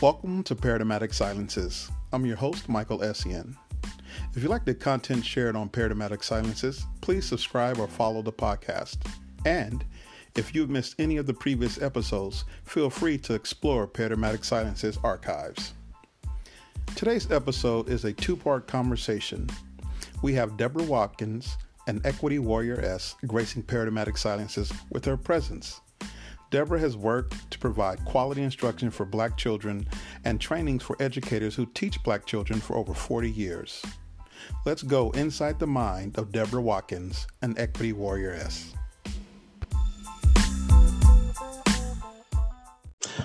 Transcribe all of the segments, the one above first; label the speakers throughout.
Speaker 1: Welcome to Paradigmatic Silences. I'm your host, Michael Essien. If you like the content shared on Paradigmatic Silences, please subscribe or follow the podcast. And if you've missed any of the previous episodes, feel free to explore Paradigmatic Silences archives. Today's episode is a two part conversation. We have Deborah Watkins, an equity warrior S, gracing Paradigmatic Silences with her presence. Deborah has worked to provide quality instruction for black children and trainings for educators who teach black children for over 40 years. Let's go inside the mind of Deborah Watkins, an equity warrioress.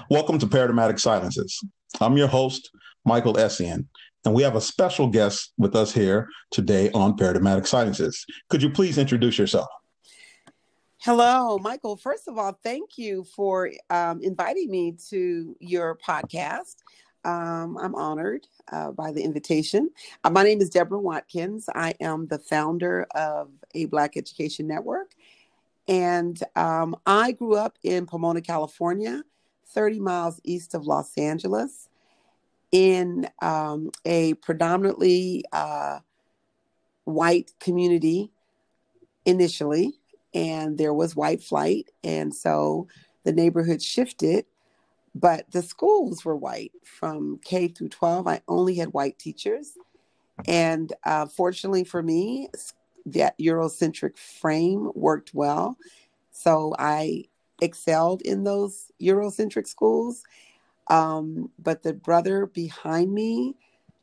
Speaker 1: Welcome to Paradigmatic Silences. I'm your host, Michael Essien, and we have a special guest with us here today on Paradigmatic Silences. Could you please introduce yourself?
Speaker 2: Hello, Michael. First of all, thank you for um, inviting me to your podcast. Um, I'm honored uh, by the invitation. Uh, my name is Deborah Watkins. I am the founder of a Black Education Network. And um, I grew up in Pomona, California, 30 miles east of Los Angeles, in um, a predominantly uh, white community initially and there was white flight. And so the neighborhood shifted, but the schools were white from K through 12. I only had white teachers. And uh, fortunately for me, that Eurocentric frame worked well. So I excelled in those Eurocentric schools. Um, but the brother behind me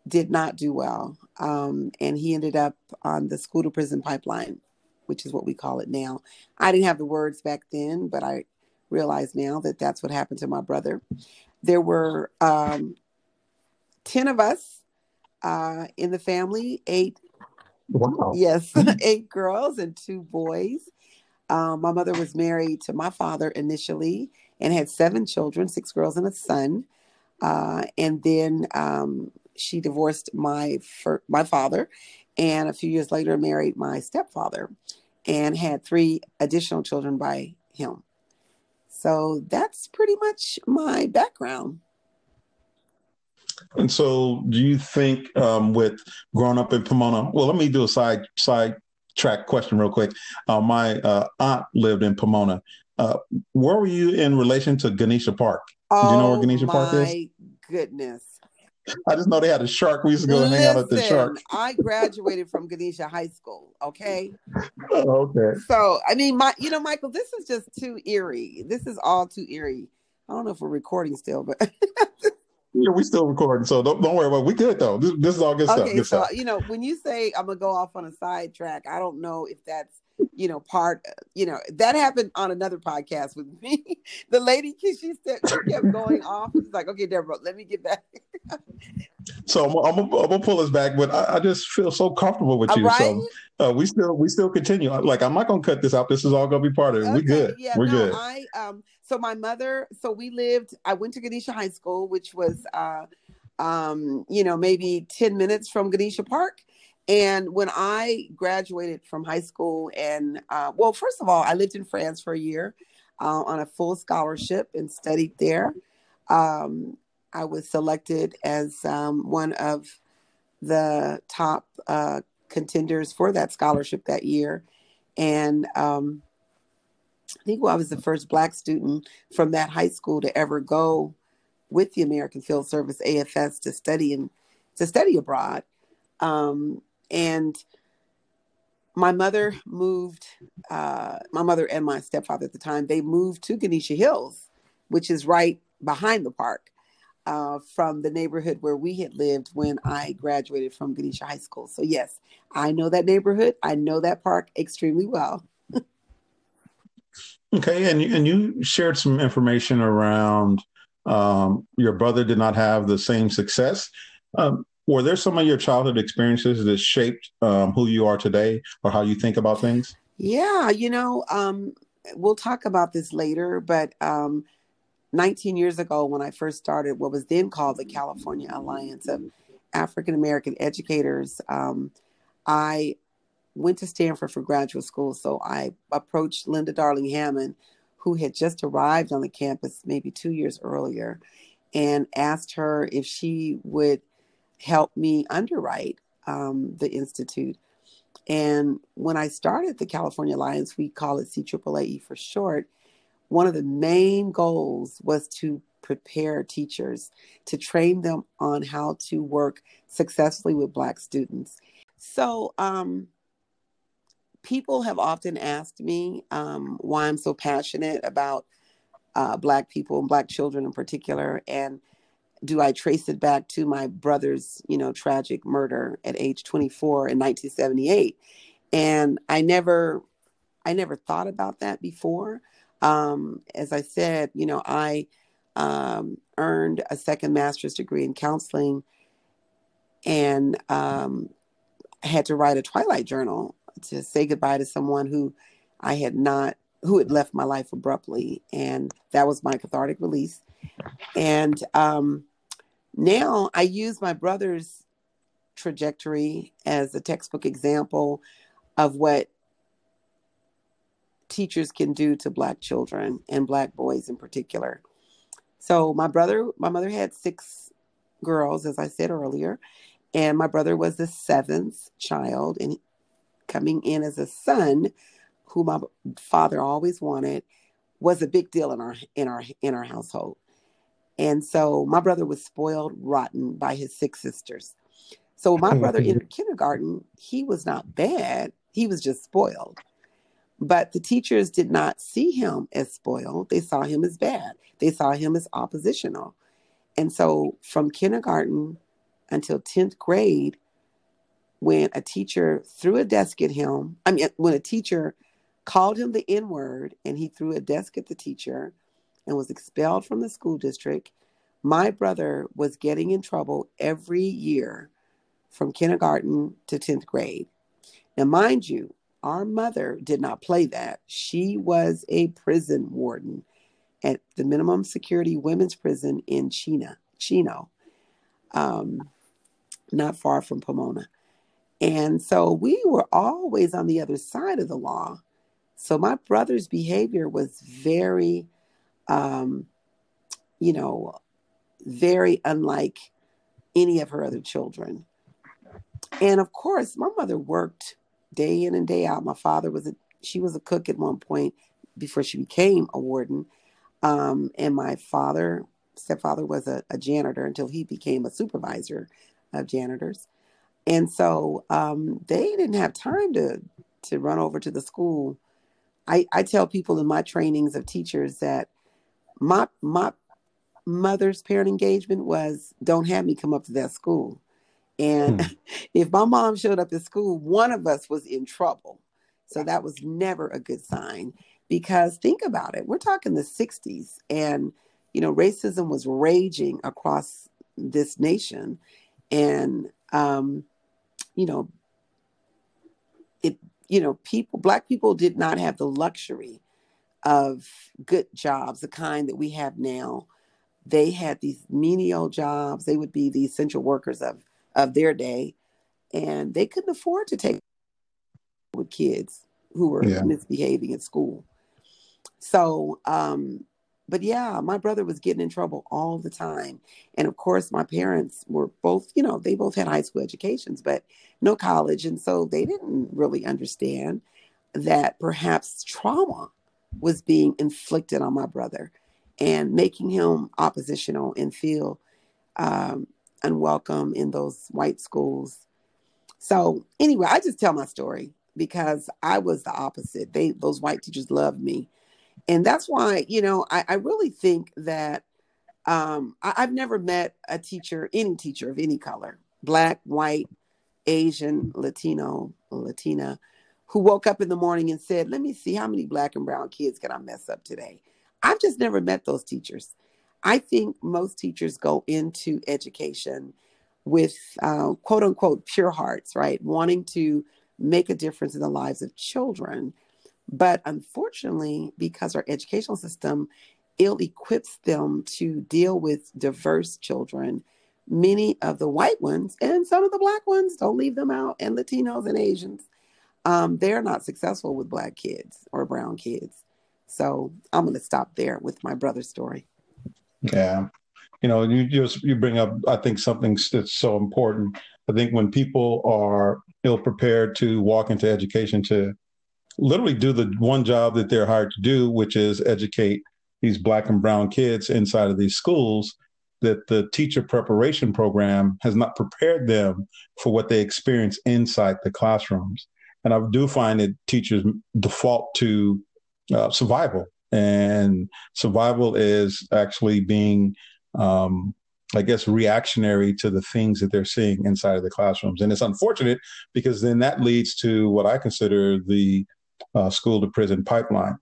Speaker 2: did not do well. Um, and he ended up on the school to prison pipeline which is what we call it now. I didn't have the words back then, but I realize now that that's what happened to my brother. There were um, 10 of us uh, in the family, eight.
Speaker 1: Wow.
Speaker 2: Yes, eight girls and two boys. Um, my mother was married to my father initially and had seven children, six girls and a son. Uh, and then um, she divorced my fir- my father and a few years later married my stepfather and had three additional children by him. So that's pretty much my background.
Speaker 1: And so, do you think um, with growing up in Pomona? Well, let me do a side side track question real quick. Uh, my uh, aunt lived in Pomona. Uh, where were you in relation to Ganesha Park?
Speaker 2: Oh,
Speaker 1: do you know where Ganesha Park is?
Speaker 2: My goodness.
Speaker 1: I just know they had a shark. We used to go Listen, hang out at the shark.
Speaker 2: I graduated from Ganesha High School. Okay.
Speaker 1: Oh, okay.
Speaker 2: So I mean, my you know, Michael, this is just too eerie. This is all too eerie. I don't know if we're recording still, but
Speaker 1: yeah, we still recording. So don't, don't worry about. It. We good though. This, this is all good okay, stuff. Good
Speaker 2: so
Speaker 1: stuff.
Speaker 2: you know, when you say I'm gonna go off on a sidetrack, I don't know if that's you know, part, you know, that happened on another podcast with me. the lady, she, she kept going off. She's like, okay, Deborah, let me get back.
Speaker 1: so I'm, I'm, I'm, gonna pull us back, but I, I, just feel so comfortable with you. Right? So uh, we still, we still continue. Like, I'm not gonna cut this out. This is all gonna be part of it. Okay, we good.
Speaker 2: Yeah,
Speaker 1: We're
Speaker 2: no,
Speaker 1: good.
Speaker 2: I, um, so my mother, so we lived, I went to Ganesha High School, which was, uh, um, you know, maybe 10 minutes from Ganesha Park. And when I graduated from high school, and uh, well, first of all, I lived in France for a year uh, on a full scholarship and studied there. Um, I was selected as um, one of the top uh, contenders for that scholarship that year. And um, I think I was the first Black student from that high school to ever go with the American Field Service AFS to study and to study abroad. Um, and my mother moved, uh, my mother and my stepfather at the time, they moved to Ganesha Hills, which is right behind the park uh, from the neighborhood where we had lived when I graduated from Ganesha High School. So, yes, I know that neighborhood. I know that park extremely well.
Speaker 1: okay. And, and you shared some information around um, your brother did not have the same success. Um, were there some of your childhood experiences that shaped um, who you are today or how you think about things?
Speaker 2: Yeah, you know, um, we'll talk about this later, but um, 19 years ago, when I first started what was then called the California Alliance of African American Educators, um, I went to Stanford for graduate school. So I approached Linda Darling Hammond, who had just arrived on the campus maybe two years earlier. and asked her if she would help me underwrite um, the institute. And when I started the California Alliance, we call it CAAAE for short. One of the main goals was to prepare teachers to train them on how to work successfully with Black students. So, um, people have often asked me um, why I'm so passionate about uh, Black people and Black children in particular. And do I trace it back to my brother's, you know, tragic murder at age 24 in 1978? And I never, I never thought about that before. Um, as I said, you know, I um, earned a second master's degree in counseling and um, had to write a Twilight Journal to say goodbye to someone who I had not, who had left my life abruptly. And that was my cathartic release. And um, now I use my brother's trajectory as a textbook example of what teachers can do to Black children and Black boys in particular. So my brother, my mother had six girls, as I said earlier, and my brother was the seventh child, and coming in as a son, who my father always wanted, was a big deal in our in our in our household. And so my brother was spoiled rotten by his six sisters. So my brother entered kindergarten, he was not bad, he was just spoiled. But the teachers did not see him as spoiled. They saw him as bad. They saw him as oppositional. And so from kindergarten until 10th grade, when a teacher threw a desk at him, I mean, when a teacher called him the N word and he threw a desk at the teacher and was expelled from the school district, my brother was getting in trouble every year from kindergarten to 10th grade. Now, mind you, our mother did not play that. She was a prison warden at the minimum security women's prison in Chino, Chino, um, not far from Pomona. And so we were always on the other side of the law. So my brother's behavior was very, um, you know, very unlike any of her other children. And of course, my mother worked day in and day out. My father was a she was a cook at one point before she became a warden. Um, and my father, stepfather, was a, a, janitor until he became a supervisor of janitors. And so um, they didn't have time to to run over to the school. I, I tell people in my trainings of teachers that my my mother's parent engagement was don't have me come up to that school and hmm. if my mom showed up at school, one of us was in trouble. So that was never a good sign because think about it. We're talking the 60s and you know racism was raging across this nation and um you know it you know people black people did not have the luxury of good jobs the kind that we have now they had these menial jobs they would be the essential workers of of their day, and they couldn't afford to take with kids who were yeah. misbehaving at school. So, um, but yeah, my brother was getting in trouble all the time. And of course, my parents were both, you know, they both had high school educations, but no college. And so they didn't really understand that perhaps trauma was being inflicted on my brother and making him oppositional and feel um, unwelcome in those white schools. So anyway, I just tell my story because I was the opposite. They those white teachers loved me. And that's why, you know, I, I really think that um, I, I've never met a teacher, any teacher of any color, black, white, Asian, Latino, Latina, who woke up in the morning and said, Let me see how many black and brown kids can I mess up today. I've just never met those teachers. I think most teachers go into education with uh, quote unquote pure hearts, right? Wanting to make a difference in the lives of children. But unfortunately, because our educational system ill equips them to deal with diverse children, many of the white ones and some of the black ones, don't leave them out, and Latinos and Asians, um, they're not successful with black kids or brown kids. So I'm going to stop there with my brother's story.
Speaker 1: Yeah. you know, you just you bring up, I think, something that's so important. I think when people are ill prepared to walk into education to literally do the one job that they're hired to do, which is educate these black and brown kids inside of these schools, that the teacher preparation program has not prepared them for what they experience inside the classrooms. And I do find that teachers default to uh, survival, and survival is actually being, um, I guess, reactionary to the things that they're seeing inside of the classrooms. And it's unfortunate because then that leads to what I consider the uh, school to prison pipeline.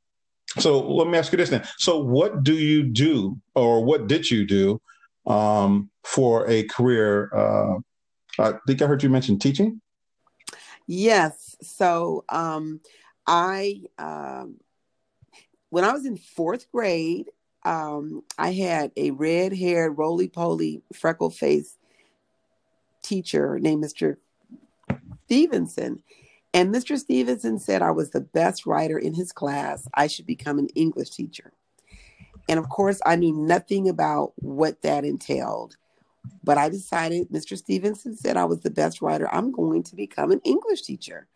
Speaker 1: So let me ask you this then. So, what do you do, or what did you do um, for a career? Uh, I think I heard you mention teaching.
Speaker 2: Yes. So, um, I, um, when I was in fourth grade, um, I had a red haired, roly poly, freckle faced teacher named Mr. Stevenson. And Mr. Stevenson said I was the best writer in his class. I should become an English teacher. And of course, I knew nothing about what that entailed. But I decided, Mr. Stevenson said I was the best writer. I'm going to become an English teacher.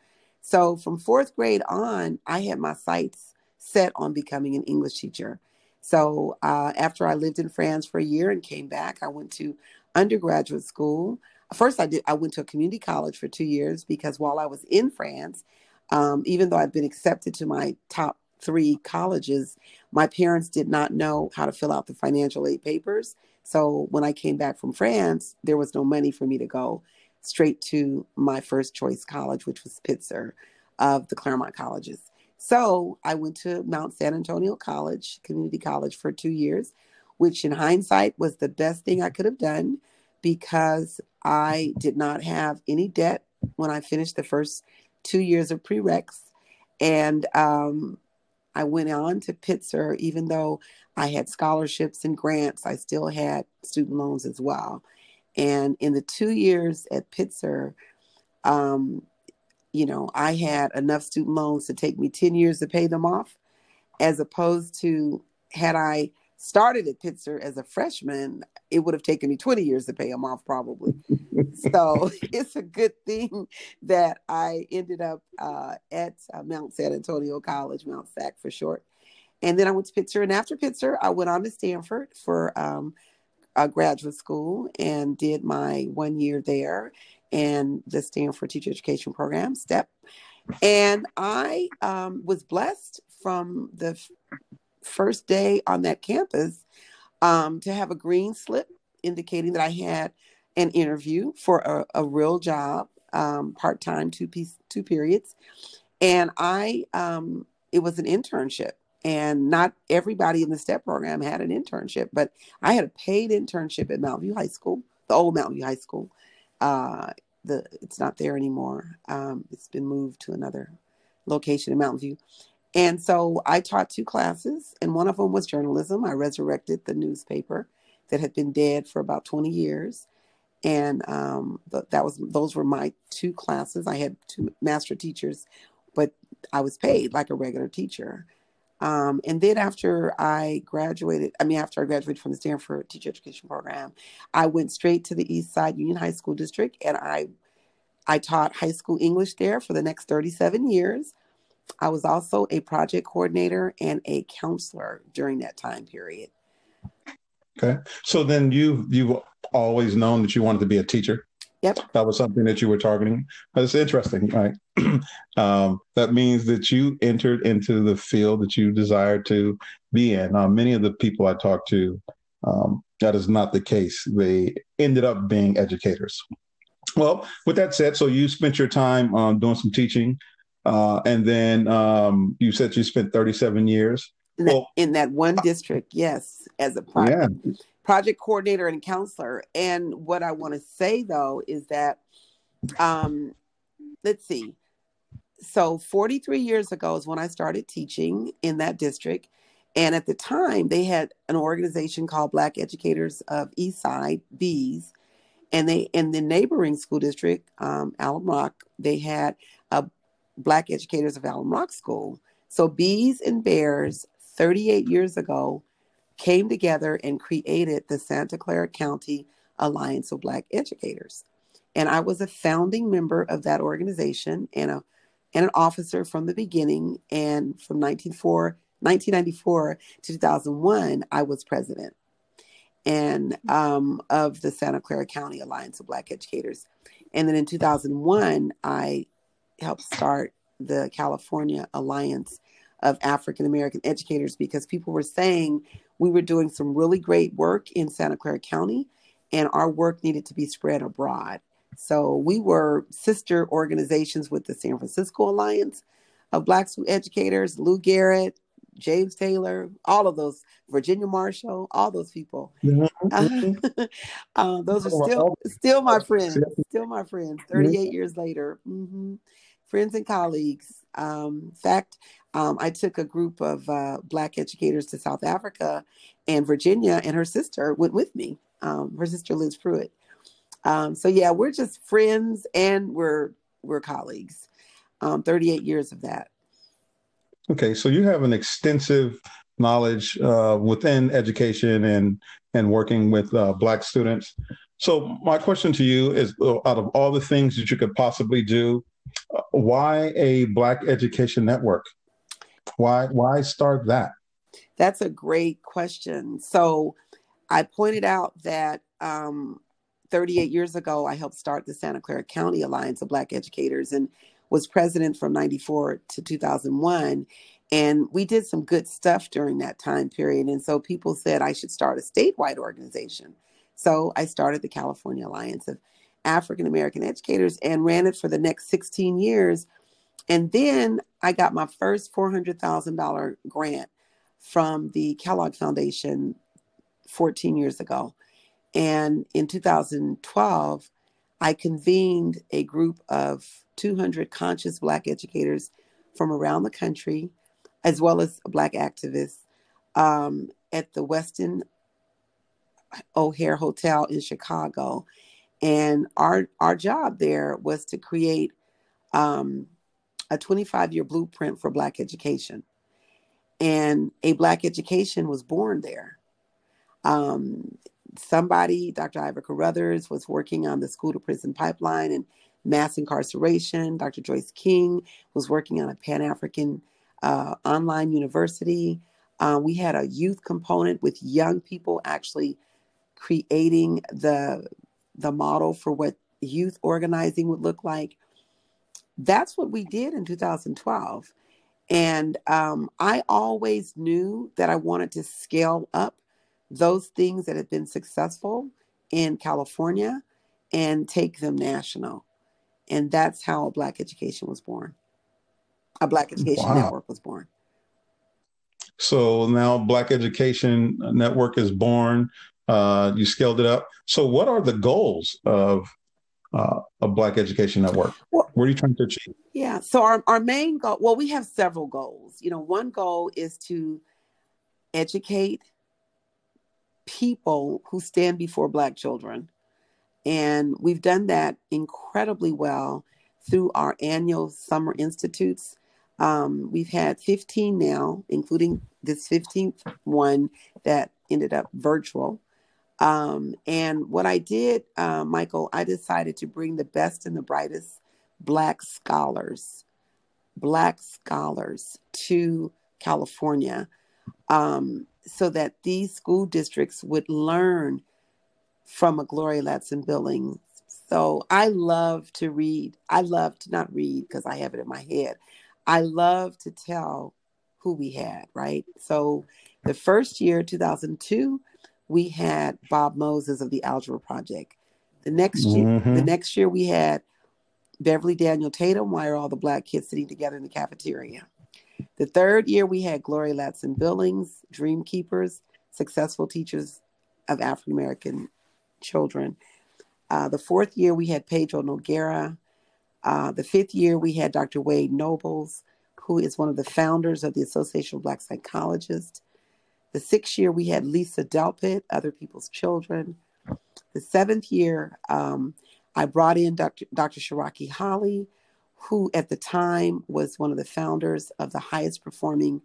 Speaker 2: So from fourth grade on, I had my sights set on becoming an English teacher. So uh, after I lived in France for a year and came back, I went to undergraduate school first I did I went to a community college for two years because while I was in France, um, even though I'd been accepted to my top three colleges, my parents did not know how to fill out the financial aid papers. So when I came back from France, there was no money for me to go straight to my first choice college, which was Pitzer of the Claremont colleges. So I went to Mount San Antonio College, community college, for two years, which in hindsight was the best thing I could have done because I did not have any debt when I finished the first two years of prereqs. And um, I went on to Pitzer, even though I had scholarships and grants, I still had student loans as well. And in the two years at Pitzer, um, you know, I had enough student loans to take me 10 years to pay them off, as opposed to had I started at Pitzer as a freshman, it would have taken me 20 years to pay them off probably. so it's a good thing that I ended up uh, at uh, Mount San Antonio College, Mount SAC for short. And then I went to Pitzer. And after Pitzer, I went on to Stanford for um, a graduate school and did my one year there and the Stanford Teacher Education Program, STEP. And I um, was blessed from the first day on that campus um, to have a green slip indicating that I had an interview for a, a real job, um, part time, two piece, two periods, and I um, it was an internship. And not everybody in the STEP program had an internship, but I had a paid internship at Mountain View High School, the old Mountain View High School. Uh, the it's not there anymore. Um, it's been moved to another location in Mountain View. And so I taught two classes, and one of them was journalism. I resurrected the newspaper that had been dead for about 20 years. And um, th- that was those were my two classes. I had two master teachers, but I was paid like a regular teacher. Um, and then after I graduated, I mean, after I graduated from the Stanford Teacher Education Program, I went straight to the East Side Union High School District, and I I taught high school English there for the next 37 years. I was also a project coordinator and a counselor during that time period.
Speaker 1: Okay. So then you you've always known that you wanted to be a teacher.
Speaker 2: Yep.
Speaker 1: That was something that you were targeting. That's interesting, right? um, that means that you entered into the field that you desired to be in. Uh, many of the people I talked to, um, that is not the case. They ended up being educators. Well, with that said, so you spent your time um, doing some teaching. Uh, and then um, you said you spent 37 years.
Speaker 2: In, well, that, in that one district, yes, as a project, yeah. project coordinator and counselor. And what I want to say though is that, um, let's see. So 43 years ago is when I started teaching in that district. And at the time, they had an organization called Black Educators of Eastside, Bees. And they, in the neighboring school district, um, Alum Rock, they had Black Educators of Alum Rock School. So, Bees and Bears, 38 years ago, came together and created the Santa Clara County Alliance of Black Educators. And I was a founding member of that organization and a and an officer from the beginning. And from 1994 to 2001, I was president and um, of the Santa Clara County Alliance of Black Educators. And then in 2001, I helped start the California Alliance of African American Educators because people were saying we were doing some really great work in Santa Clara County and our work needed to be spread abroad. So we were sister organizations with the San Francisco Alliance of Black School Educators, Lou Garrett, James Taylor, all of those, Virginia Marshall, all those people. Mm-hmm. uh, those are still still my friends, still my friends. Thirty eight years later, mm-hmm. friends and colleagues. Um, in fact, um, I took a group of uh, Black educators to South Africa, and Virginia and her sister went with me. Um, her sister Liz Pruitt. Um, so yeah, we're just friends and we're we're colleagues. Um, 38 years of that.
Speaker 1: Okay, so you have an extensive knowledge uh, within education and and working with uh, Black students. So my question to you is: uh, out of all the things that you could possibly do, uh, why a Black Education Network? Why why start that?
Speaker 2: That's a great question. So I pointed out that um, 38 years ago, I helped start the Santa Clara County Alliance of Black Educators and was president from 94 to 2001. And we did some good stuff during that time period. And so people said I should start a statewide organization. So I started the California Alliance of African American Educators and ran it for the next 16 years. And then I got my first $400,000 grant from the Kellogg Foundation 14 years ago. And in 2012, I convened a group of 200 conscious Black educators from around the country, as well as Black activists, um, at the Westin O'Hare Hotel in Chicago. And our, our job there was to create um, a 25 year blueprint for Black education. And a Black education was born there. Um, somebody, Dr. Iva Carruthers, was working on the school to prison pipeline and mass incarceration. Dr. Joyce King was working on a Pan African uh, online university. Uh, we had a youth component with young people actually creating the the model for what youth organizing would look like. That's what we did in 2012. And um, I always knew that I wanted to scale up those things that have been successful in California and take them national. And that's how Black Education was born. A Black Education wow. Network was born.
Speaker 1: So now Black Education Network is born. Uh, you scaled it up. So, what are the goals of uh, a Black Education Network? Well, what are you trying to achieve?
Speaker 2: Yeah. So, our, our main goal, well, we have several goals. You know, one goal is to educate people who stand before Black children. And we've done that incredibly well through our annual summer institutes. Um, we've had 15 now, including this 15th one that ended up virtual. Um, and what I did, uh, Michael, I decided to bring the best and the brightest Black scholars, Black scholars to California um, so that these school districts would learn from a Gloria Ladson Billings. So I love to read. I love to not read because I have it in my head. I love to tell who we had, right? So the first year, 2002, we had Bob Moses of the Algebra Project. The next year, mm-hmm. the next year we had Beverly Daniel Tatum. Why are all the black kids sitting together in the cafeteria? The third year, we had Gloria Ladson Billings, Dream Keepers, successful teachers of African American children. Uh, the fourth year, we had Pedro Noguera. Uh, the fifth year, we had Dr. Wade Nobles, who is one of the founders of the Association of Black Psychologists. The sixth year, we had Lisa Delpit, Other People's Children. The seventh year, um, I brought in Dr. Dr. Sharroky Hollie, who at the time was one of the founders of the highest performing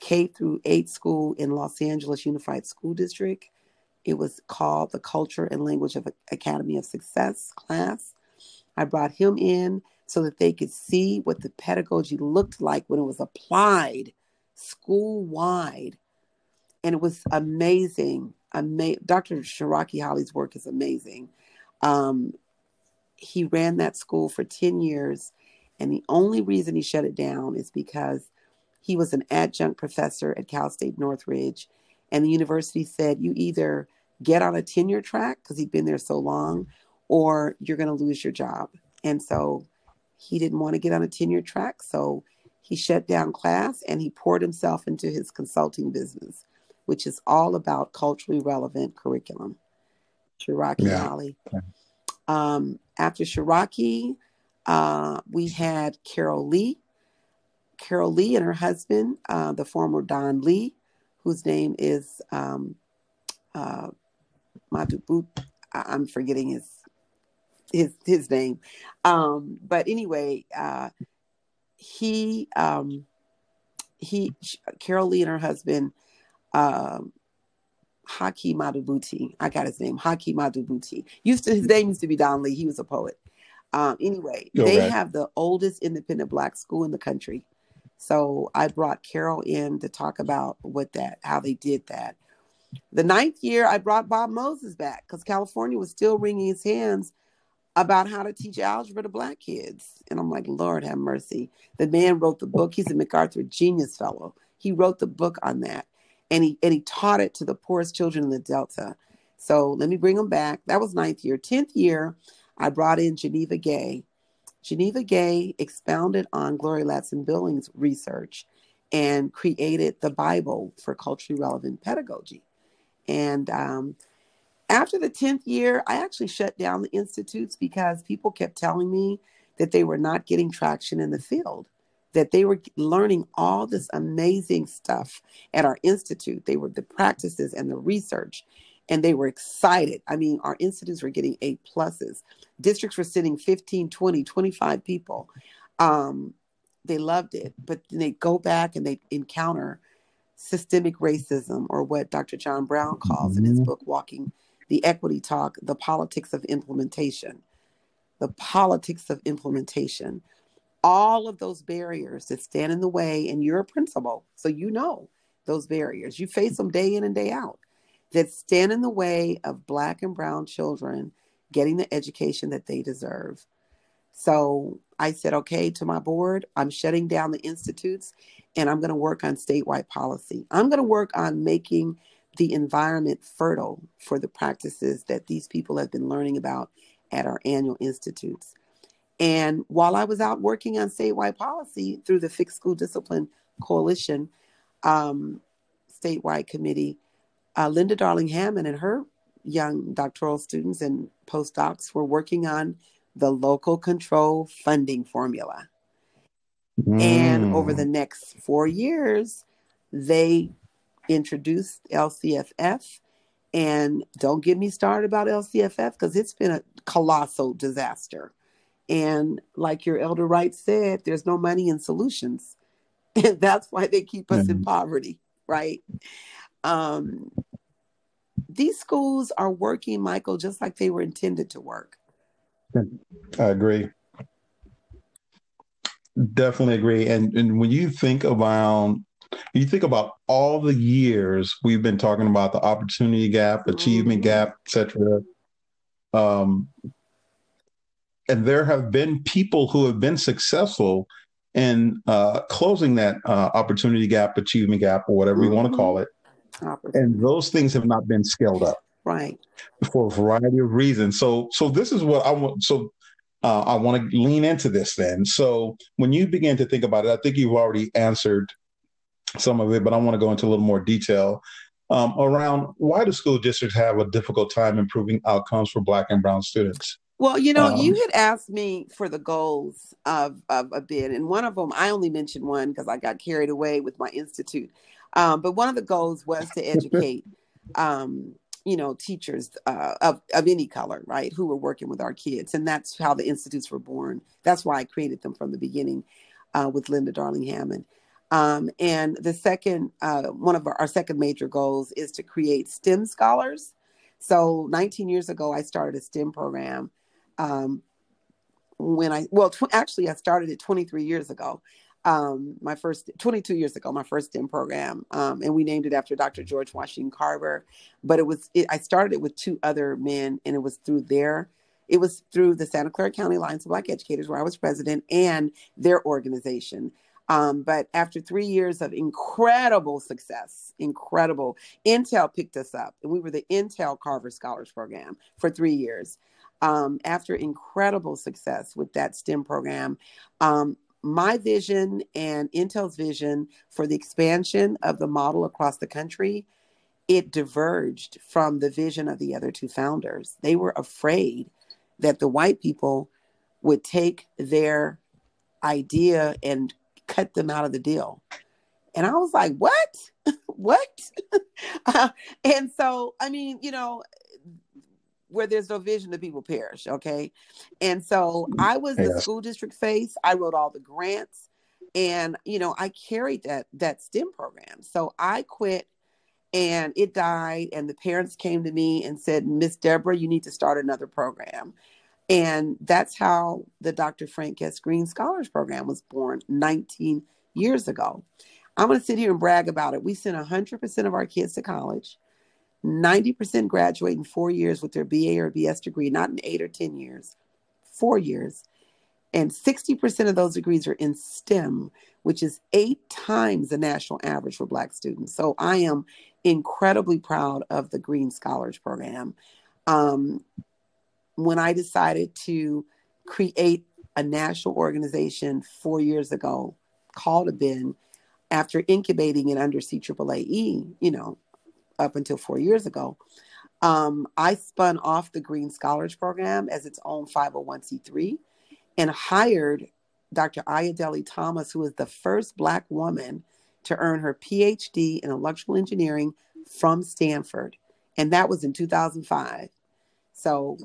Speaker 2: K through 8 school in Los Angeles Unified School District. It was called the Culture and Language of Academy of Success class. I brought him in so that they could see what the pedagogy looked like when it was applied school wide. And it was amazing. Ama- Dr. Sharroky Hollie's work is amazing. Um, he ran that school for 10 years. And the only reason he shut it down is because he was an adjunct professor at Cal State Northridge. And the university said, you either get on a tenure track because he'd been there so long, or you're going to lose your job. And so he didn't want to get on a tenure track. So he shut down class and he poured himself into his consulting business, which is all about culturally relevant curriculum. Sharroky yeah. Ali. Um, after Sharroky, uh, we had Carol Lee. Carol Lee and her husband, uh, the former Don Lee, whose name is um, uh, Madubu. I'm forgetting his his his name, um, but anyway, uh, he um, he Carol Lee and her husband um, Haki Madhubuti. I got his name, Haki Madhubuti. Used to his name used to be Don Lee. He was a poet. Um, anyway, they have the oldest independent black school in the country. So I brought Carol in to talk about what that, how they did that. The ninth year, I brought Bob Moses back because California was still wringing his hands about how to teach algebra to black kids. And I'm like, Lord have mercy. The man wrote the book. He's a MacArthur Genius Fellow. He wrote the book on that and he and he taught it to the poorest children in the Delta. So let me bring him back. That was ninth year. Tenth year, I brought in Geneva Gay. Geneva Gay expounded on Gloria Ladson Billings' research and created the Bible for culturally relevant pedagogy. And um, after the 10th year, I actually shut down the institutes because people kept telling me that they were not getting traction in the field that they were learning all this amazing stuff at our institute. They were the practices and the research, and they were excited. I mean, our institutes were getting A pluses. Districts were sending 15, 20, 25 people. Um, they loved it, but then they go back and they encounter systemic racism, or what Dr. John Browne calls in his mm-hmm. book, Walking the Equity Talk, the politics of implementation. The politics of implementation all of those barriers that stand in the way, and you're a principal, so you know those barriers. You face them day in and day out that stand in the way of Black and Brown children getting the education that they deserve. So I said, okay, to my board, I'm shutting down the institutes and I'm going to work on statewide policy. I'm going to work on making the environment fertile for the practices that these people have been learning about at our annual institutes. And while I was out working on statewide policy through the Fix School Discipline Coalition um, statewide committee, uh, Linda Darling Hammond and her young doctoral students and postdocs were working on the local control funding formula. Mm. And over the next four years, they introduced LCFF. And don't get me started about LCFF because it's been a colossal disaster. And like your elder Wright said, there's no money in solutions. And that's why they keep us mm-hmm. in poverty, right? Um, these schools are working, Michael, just like they were intended to work.
Speaker 1: I agree. Definitely agree. And and when you think about you think about all the years we've been talking about the opportunity gap, achievement mm-hmm. gap, etc. Um, and there have been people who have been successful in uh, closing that uh, opportunity gap, achievement gap, or whatever mm-hmm. you want to call it. And those things have not been scaled up,
Speaker 2: right?
Speaker 1: For a variety of reasons. So, so this is what I want. So, uh, I want to lean into this then. So, when you begin to think about it, I think you've already answered some of it, but I want to go into a little more detail um, around why do school districts have a difficult time improving outcomes for Black and Brown students?
Speaker 2: Well, you know, um, you had asked me for the goals of, of a bid, and one of them I only mentioned one because I got carried away with my institute. Um, but one of the goals was to educate, um, you know, teachers uh, of of any color, right, who were working with our kids, and that's how the institutes were born. That's why I created them from the beginning uh, with Linda Darling Hammond. Um, and the second, uh, one of our, our, second major goals is to create STEM scholars. So 19 years ago, I started a STEM program. Um, when I, well, tw- actually, I started it 23 years ago. Um, my first 22 years ago, my first STEM program, um, and we named it after Dr. George Washington Carver. But it was, it, I started it with two other men, and it was through their it was through the Santa Clara County Alliance of Black Educators, where I was president, and their organization. Um, but after three years of incredible success, incredible, Intel picked us up, and we were the Intel Carver Scholars Program for three years. Um, after incredible success with that STEM program, um, my vision and Intel's vision for the expansion of the model across the country, it diverged from the vision of the other two founders. They were afraid that the white people would take their idea and cut them out of the deal. And I was like, what? what? uh, and so, I mean, you know, where there's no vision, the people perish. Okay. And so mm, I was the school district face. I wrote all the grants and, you know, I carried that, that STEM program. So I quit and it died. And the parents came to me and said, Miss Deborah, you need to start another program. And that's how the Dr. Frank S. Green Scholars Program was born 19 years ago. I'm going to sit here and brag about it. We sent 100% of our kids to college. 90% graduate in four years with their BA or BS degree, not in eight or 10 years, four years. And 60% of those degrees are in STEM, which is eight times the national average for Black students. So I am incredibly proud of the Green Scholars Program. Um, when I decided to create a national organization four years ago called ABEN after incubating it under CAAAE, you know, up until four years ago, um, I spun off the Green Scholars Program as its own 501c3 and hired Dr. Ayodele Thomas, who was the first Black woman to earn her PhD in electrical engineering from Stanford. And that was in 2005. So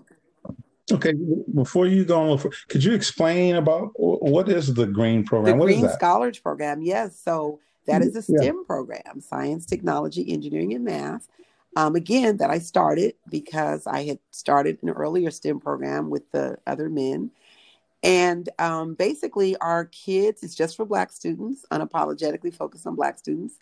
Speaker 1: Okay, before you go on, could you explain about what is the Green Program?
Speaker 2: The Green Scholars Program, yes. So that is a STEM yeah. program: science, technology, engineering, and math. Um, again, that I started because I had started an earlier STEM program with the other men. And um, basically, our kids, it's just for Black students, unapologetically focused on Black students.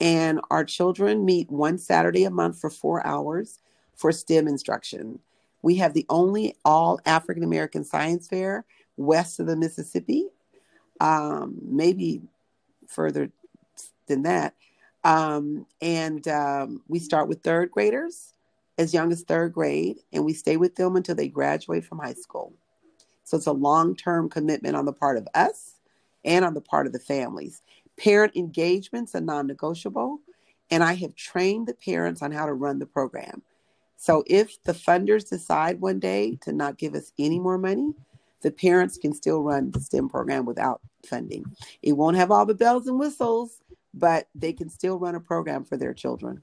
Speaker 2: And our children meet one Saturday a month for four hours for STEM instruction. We have the only all African American science fair west of the Mississippi, um, maybe further than that. Um, and um, we start with third graders as young as third grade, and we stay with them until they graduate from high school. So it's a long term commitment on the part of us and on the part of the families. Parent engagements are non negotiable, and I have trained the parents on how to run the program. So if the funders decide one day to not give us any more money, the parents can still run the STEM program without funding. It won't have all the bells and whistles, but they can still run a program for their children.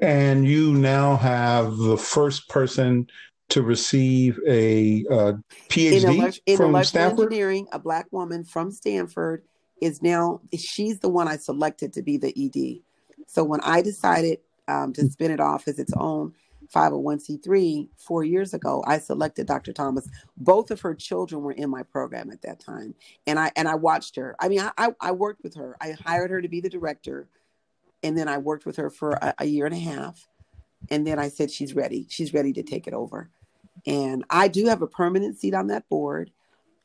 Speaker 1: And you now have the first person to receive a uh, PhD in, elect- in from Stanford?
Speaker 2: engineering. A black woman from Stanford is now she's the one I selected to be the ED. So when I decided um, to spin it off as its own 501c3 four years ago, I selected Dr. Thomas. Both of her children were in my program at that time, and I and I watched her. I mean, I I worked with her. I hired her to be the director, and then I worked with her for a, a year and a half, and then I said she's ready. She's ready to take it over, and I do have a permanent seat on that board,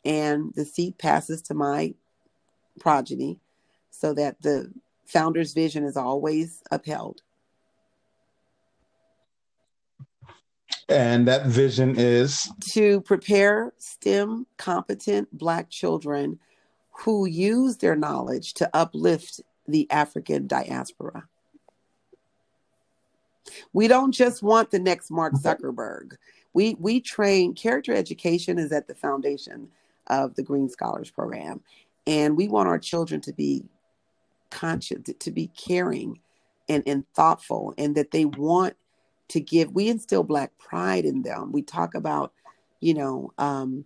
Speaker 2: and the seat passes to my progeny, so that the founder's vision is always upheld.
Speaker 1: And that vision is
Speaker 2: to prepare STEM competent Black children who use their knowledge to uplift the African diaspora. We don't just want the next Mark Zuckerberg. We we train character education is at the foundation of the Green Scholars Program. And we want our children to be conscious, to be caring and, and thoughtful, and that they want to give. We instill Black pride in them. We talk about, you know, um,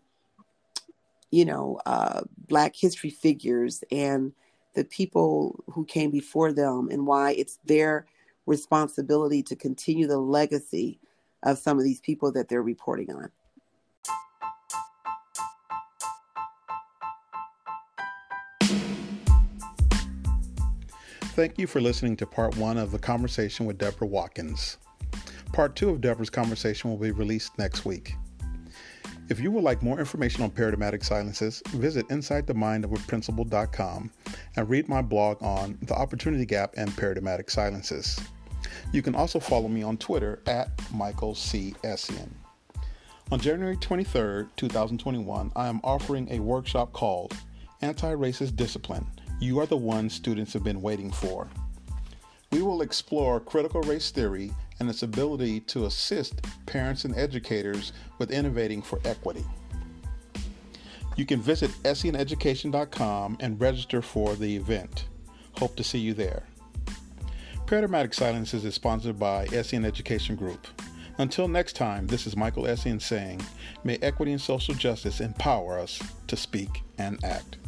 Speaker 2: you know, uh, Black history figures and the people who came before them and why it's their responsibility to continue the legacy of some of these people that they're reporting on.
Speaker 1: Thank you for listening to part one of the conversation with Deborah Watkins. Part two of Deborah's conversation will be released next week. If you would like more information on paradigmatic silences, visit InsideTheMindOfAPrincipal.com and read my blog on the opportunity gap and paradigmatic silences. You can also follow me on Twitter at Michael C. Essien. On January 23, 2021, I am offering a workshop called Anti Racist Discipline You Are the One Students Have Been Waiting For. We will explore critical race theory and its ability to assist parents and educators with innovating for equity. You can visit essieneducation.com and register for the event. Hope to see you there. Paradigmatic Silences is sponsored by Essien Education Group. Until next time, this is Michael Essien saying, may equity and social justice empower us to speak and act.